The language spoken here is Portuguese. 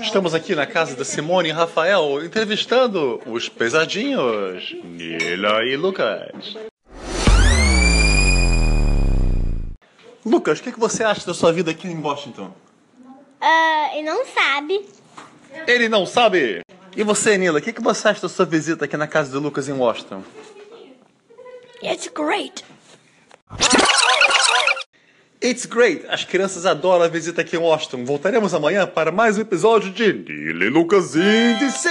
Estamos aqui na casa da Simone e Rafael entrevistando os pesadinhos, Nila e Lucas. Lucas, o que, que você acha da sua vida aqui em Washington? Ah, e não sabe. Ele não sabe! E você, Nila, o que, que você acha da sua visita aqui na casa do Lucas em Washington? It's great. It's great! As crianças adoram a visita aqui em Washington. Voltaremos amanhã para mais um episódio de e Lucas in DC!